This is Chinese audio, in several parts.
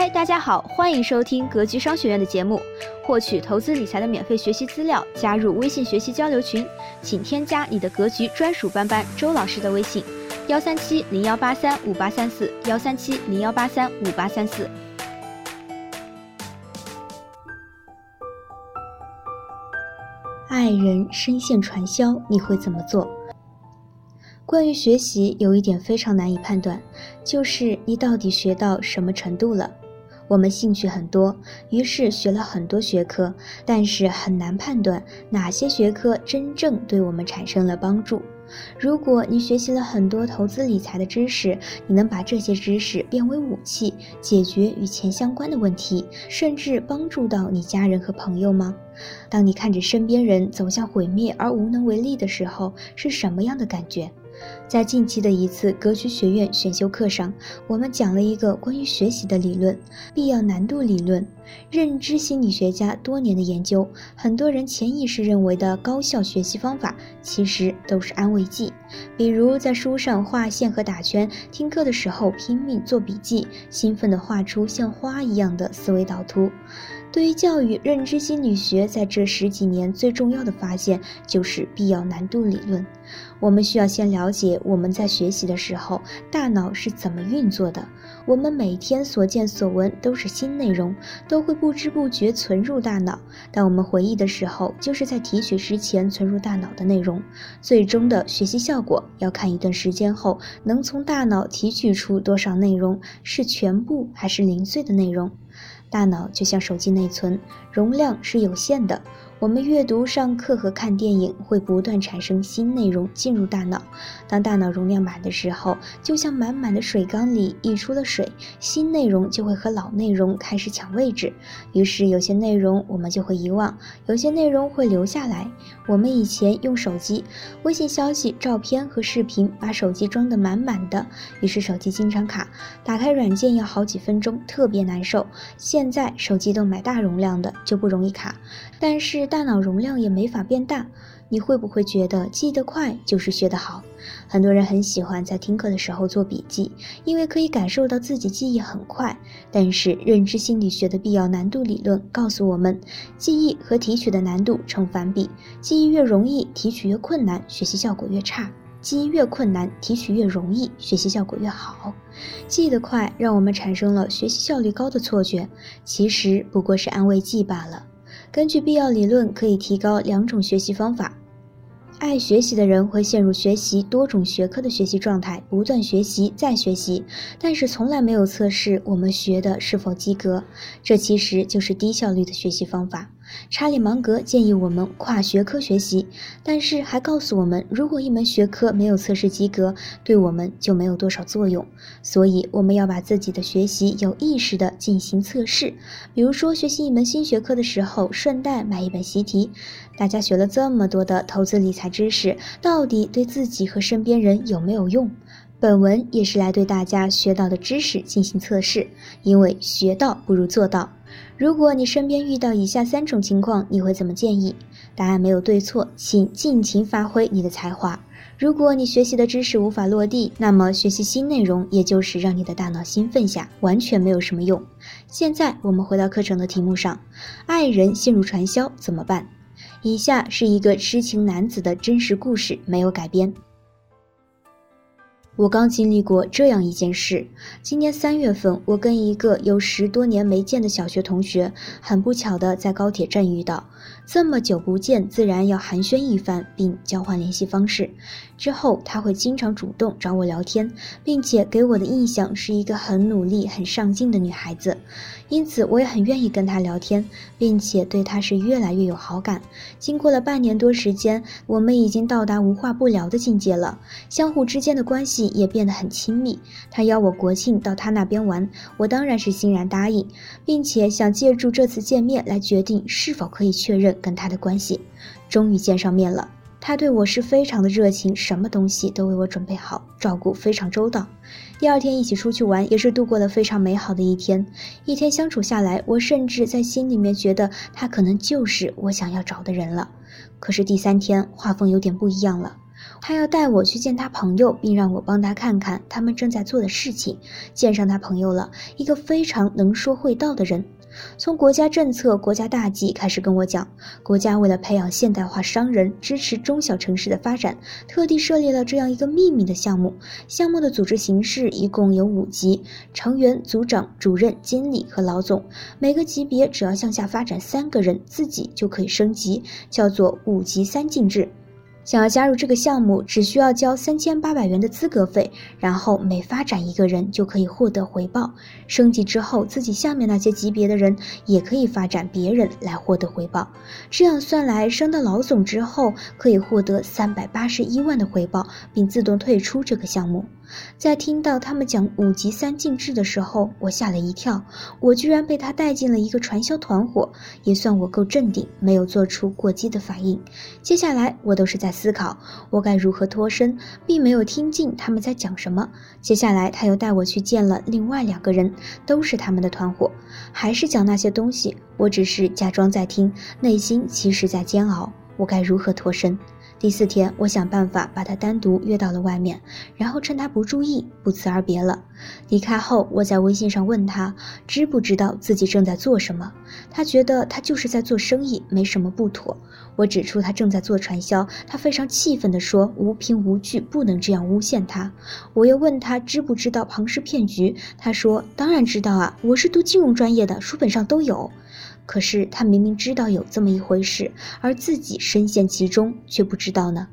嗨，大家好，欢迎收听格局商学院的节目，获取投资理财的免费学习资料，加入微信学习交流群，请添加你的格局专属班班周老师的微信：幺三七零幺八三五八三四，幺三七零幺八三五八三四。爱人深陷传销，你会怎么做？关于学习，有一点非常难以判断，就是你到底学到什么程度了。我们兴趣很多，于是学了很多学科，但是很难判断哪些学科真正对我们产生了帮助。如果你学习了很多投资理财的知识，你能把这些知识变为武器，解决与钱相关的问题，甚至帮助到你家人和朋友吗？当你看着身边人走向毁灭而无能为力的时候，是什么样的感觉？在近期的一次格局学院选修课上，我们讲了一个关于学习的理论——必要难度理论。认知心理学家多年的研究，很多人潜意识认为的高效学习方法，其实都是安慰剂。比如在书上画线和打圈，听课的时候拼命做笔记，兴奋地画出像花一样的思维导图。对于教育认知心理学，在这十几年最重要的发现就是必要难度理论。我们需要先了解我们在学习的时候，大脑是怎么运作的。我们每天所见所闻都是新内容，都会不知不觉存入大脑。当我们回忆的时候，就是在提取之前存入大脑的内容。最终的学习效果要看一段时间后能从大脑提取出多少内容，是全部还是零碎的内容。大脑就像手机内存，容量是有限的。我们阅读、上课和看电影会不断产生新内容进入大脑。当大脑容量满的时候，就像满满的水缸里溢出了水，新内容就会和老内容开始抢位置。于是有些内容我们就会遗忘，有些内容会留下来。我们以前用手机、微信消息、照片和视频把手机装得满满的，于是手机经常卡，打开软件要好几分钟，特别难受。现在手机都买大容量的，就不容易卡。但是大脑容量也没法变大，你会不会觉得记得快就是学得好？很多人很喜欢在听课的时候做笔记，因为可以感受到自己记忆很快。但是认知心理学的必要难度理论告诉我们，记忆和提取的难度成反比，记忆越容易，提取越困难，学习效果越差；记忆越困难，提取越容易，学习效果越好。记得快让我们产生了学习效率高的错觉，其实不过是安慰剂罢了。根据必要理论，可以提高两种学习方法。爱学习的人会陷入学习多种学科的学习状态，不断学习再学习，但是从来没有测试我们学的是否及格。这其实就是低效率的学习方法。查理芒格建议我们跨学科学习，但是还告诉我们，如果一门学科没有测试及格，对我们就没有多少作用。所以我们要把自己的学习有意识地进行测试。比如说，学习一门新学科的时候，顺带买一本习题。大家学了这么多的投资理财知识，到底对自己和身边人有没有用？本文也是来对大家学到的知识进行测试，因为学到不如做到。如果你身边遇到以下三种情况，你会怎么建议？答案没有对错，请尽情发挥你的才华。如果你学习的知识无法落地，那么学习新内容也就是让你的大脑兴奋下，完全没有什么用。现在我们回到课程的题目上，爱人陷入传销怎么办？以下是一个痴情男子的真实故事，没有改编。我刚经历过这样一件事。今年三月份，我跟一个有十多年没见的小学同学，很不巧的在高铁站遇到。这么久不见，自然要寒暄一番，并交换联系方式。之后，他会经常主动找我聊天，并且给我的印象是一个很努力、很上进的女孩子。因此，我也很愿意跟她聊天，并且对她是越来越有好感。经过了半年多时间，我们已经到达无话不聊的境界了，相互之间的关系也变得很亲密。她邀我国庆到她那边玩，我当然是欣然答应，并且想借助这次见面来决定是否可以去确认跟他的关系。终于见上面了。他对我是非常的热情，什么东西都为我准备好，照顾非常周到。第二天一起出去玩，也是度过了非常美好的一天。一天相处下来，我甚至在心里面觉得他可能就是我想要找的人了。可是第三天画风有点不一样了。他要带我去见他朋友，并让我帮他看看他们正在做的事情。见上他朋友了，一个非常能说会道的人。从国家政策、国家大计开始跟我讲，国家为了培养现代化商人，支持中小城市的发展，特地设立了这样一个秘密的项目。项目的组织形式一共有五级：成员、组长、主任、经理和老总。每个级别只要向下发展三个人，自己就可以升级，叫做五级三进制。想要加入这个项目，只需要交三千八百元的资格费，然后每发展一个人就可以获得回报。升级之后，自己下面那些级别的人也可以发展别人来获得回报。这样算来，升到老总之后可以获得三百八十一万的回报，并自动退出这个项目。在听到他们讲五级三进制的时候，我吓了一跳。我居然被他带进了一个传销团伙，也算我够镇定，没有做出过激的反应。接下来我都是在思考我该如何脱身，并没有听进他们在讲什么。接下来他又带我去见了另外两个人，都是他们的团伙，还是讲那些东西。我只是假装在听，内心其实在煎熬。我该如何脱身？第四天，我想办法把他单独约到了外面，然后趁他不注意，不辞而别了。离开后，我在微信上问他，知不知道自己正在做什么？他觉得他就是在做生意，没什么不妥。我指出他正在做传销，他非常气愤地说：“无凭无据，不能这样诬陷他。”我又问他知不知道庞氏骗局？他说：“当然知道啊，我是读金融专业的，书本上都有。”可是他明明知道有这么一回事，而自己深陷其中却不知道呢？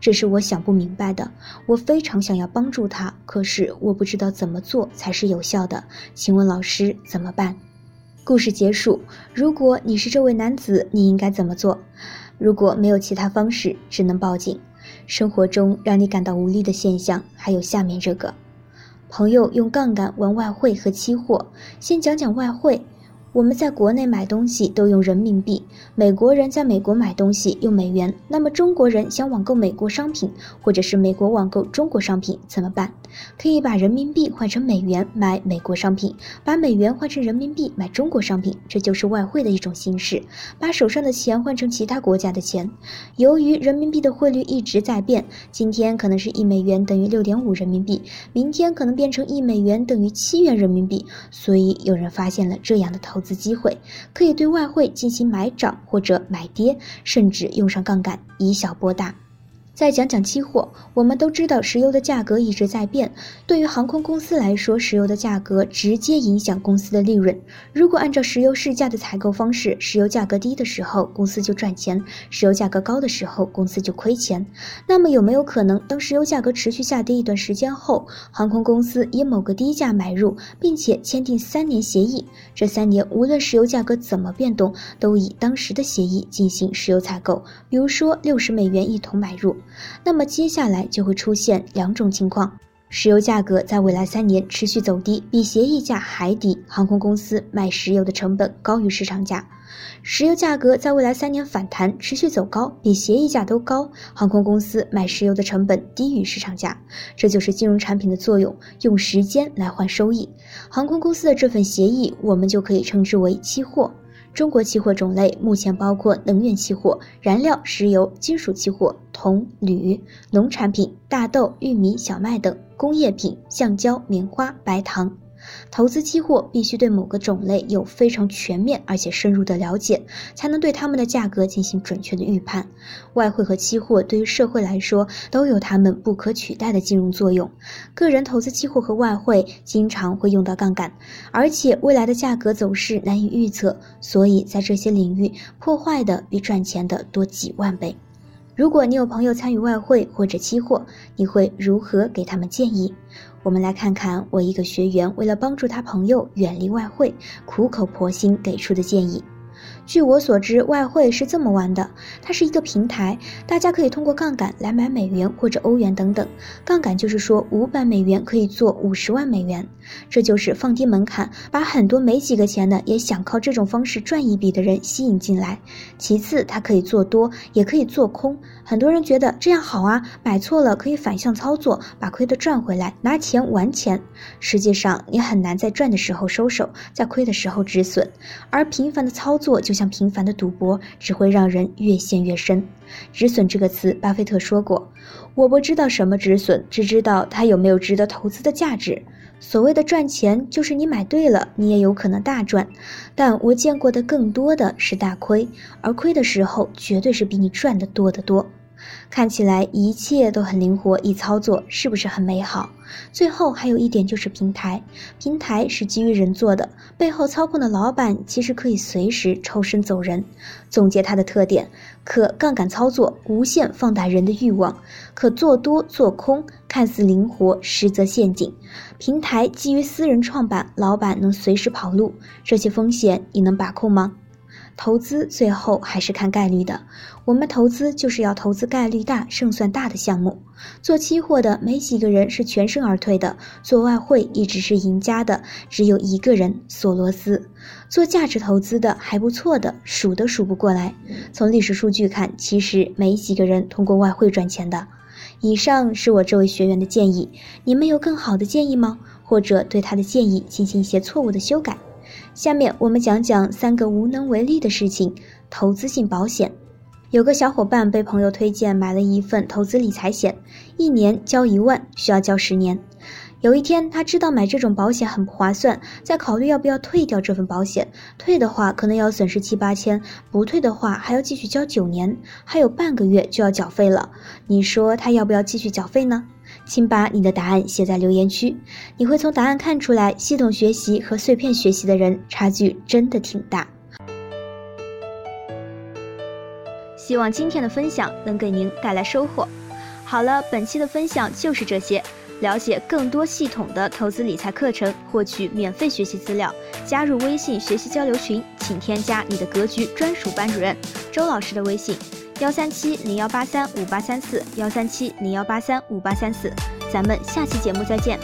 这是我想不明白的。我非常想要帮助他，可是我不知道怎么做才是有效的。请问老师怎么办？故事结束。如果你是这位男子，你应该怎么做？如果没有其他方式，只能报警。生活中让你感到无力的现象还有下面这个：朋友用杠杆玩外汇和期货。先讲讲外汇。我们在国内买东西都用人民币，美国人在美国买东西用美元。那么中国人想网购美国商品，或者是美国网购中国商品怎么办？可以把人民币换成美元买美国商品，把美元换成人民币买中国商品，这就是外汇的一种形式。把手上的钱换成其他国家的钱。由于人民币的汇率一直在变，今天可能是一美元等于六点五人民币，明天可能变成一美元等于七元人民币，所以有人发现了这样的投。资机会可以对外汇进行买涨或者买跌，甚至用上杠杆，以小博大。再讲讲期货，我们都知道石油的价格一直在变。对于航空公司来说，石油的价格直接影响公司的利润。如果按照石油市价的采购方式，石油价格低的时候公司就赚钱，石油价格高的时候公司就亏钱。那么有没有可能，当石油价格持续下跌一段时间后，航空公司以某个低价买入，并且签订三年协议？这三年无论石油价格怎么变动，都以当时的协议进行石油采购，比如说六十美元一桶买入。那么接下来就会出现两种情况：石油价格在未来三年持续走低，比协议价还低，航空公司卖石油的成本高于市场价；石油价格在未来三年反弹，持续走高，比协议价都高，航空公司卖石油的成本低于市场价。这就是金融产品的作用，用时间来换收益。航空公司的这份协议，我们就可以称之为期货。中国期货种类目前包括能源期货、燃料、石油、金属期货、铜、铝、农产品、大豆、玉米、小麦等；工业品、橡胶、棉花、白糖。投资期货必须对某个种类有非常全面而且深入的了解，才能对它们的价格进行准确的预判。外汇和期货对于社会来说都有它们不可取代的金融作用。个人投资期货和外汇经常会用到杠杆，而且未来的价格走势难以预测，所以在这些领域破坏的比赚钱的多几万倍。如果你有朋友参与外汇或者期货，你会如何给他们建议？我们来看看我一个学员为了帮助他朋友远离外汇，苦口婆心给出的建议。据我所知，外汇是这么玩的：它是一个平台，大家可以通过杠杆来买美元或者欧元等等。杠杆就是说，五百美元可以做五十万美元，这就是放低门槛，把很多没几个钱的也想靠这种方式赚一笔的人吸引进来。其次，它可以做多，也可以做空。很多人觉得这样好啊，买错了可以反向操作，把亏的赚回来，拿钱玩钱。实际上，你很难在赚的时候收手，在亏的时候止损。而频繁的操作就。像频繁的赌博，只会让人越陷越深。止损这个词，巴菲特说过：“我不知道什么止损，只知道它有没有值得投资的价值。所谓的赚钱，就是你买对了，你也有可能大赚。但我见过的更多的是大亏，而亏的时候，绝对是比你赚的多得多。”看起来一切都很灵活，易操作，是不是很美好？最后还有一点就是平台，平台是基于人做的，背后操控的老板其实可以随时抽身走人。总结它的特点：可杠杆操作，无限放大人的欲望；可做多做空，看似灵活，实则陷阱。平台基于私人创办，老板能随时跑路，这些风险你能把控吗？投资最后还是看概率的，我们投资就是要投资概率大、胜算大的项目。做期货的没几个人是全身而退的，做外汇一直是赢家的只有一个人——索罗斯。做价值投资的还不错的，数都数不过来。从历史数据看，其实没几个人通过外汇赚钱的。以上是我这位学员的建议，你们有更好的建议吗？或者对他的建议进行一些错误的修改？下面我们讲讲三个无能为力的事情。投资性保险，有个小伙伴被朋友推荐买了一份投资理财险，一年交一万，需要交十年。有一天，他知道买这种保险很不划算，在考虑要不要退掉这份保险。退的话可能要损失七八千，不退的话还要继续交九年，还有半个月就要缴费了。你说他要不要继续缴费呢？请把你的答案写在留言区，你会从答案看出来，系统学习和碎片学习的人差距真的挺大。希望今天的分享能给您带来收获。好了，本期的分享就是这些。了解更多系统的投资理财课程，获取免费学习资料，加入微信学习交流群，请添加你的格局专属班主任周老师的微信。幺三七零幺八三五八三四，幺三七零幺八三五八三四，咱们下期节目再见。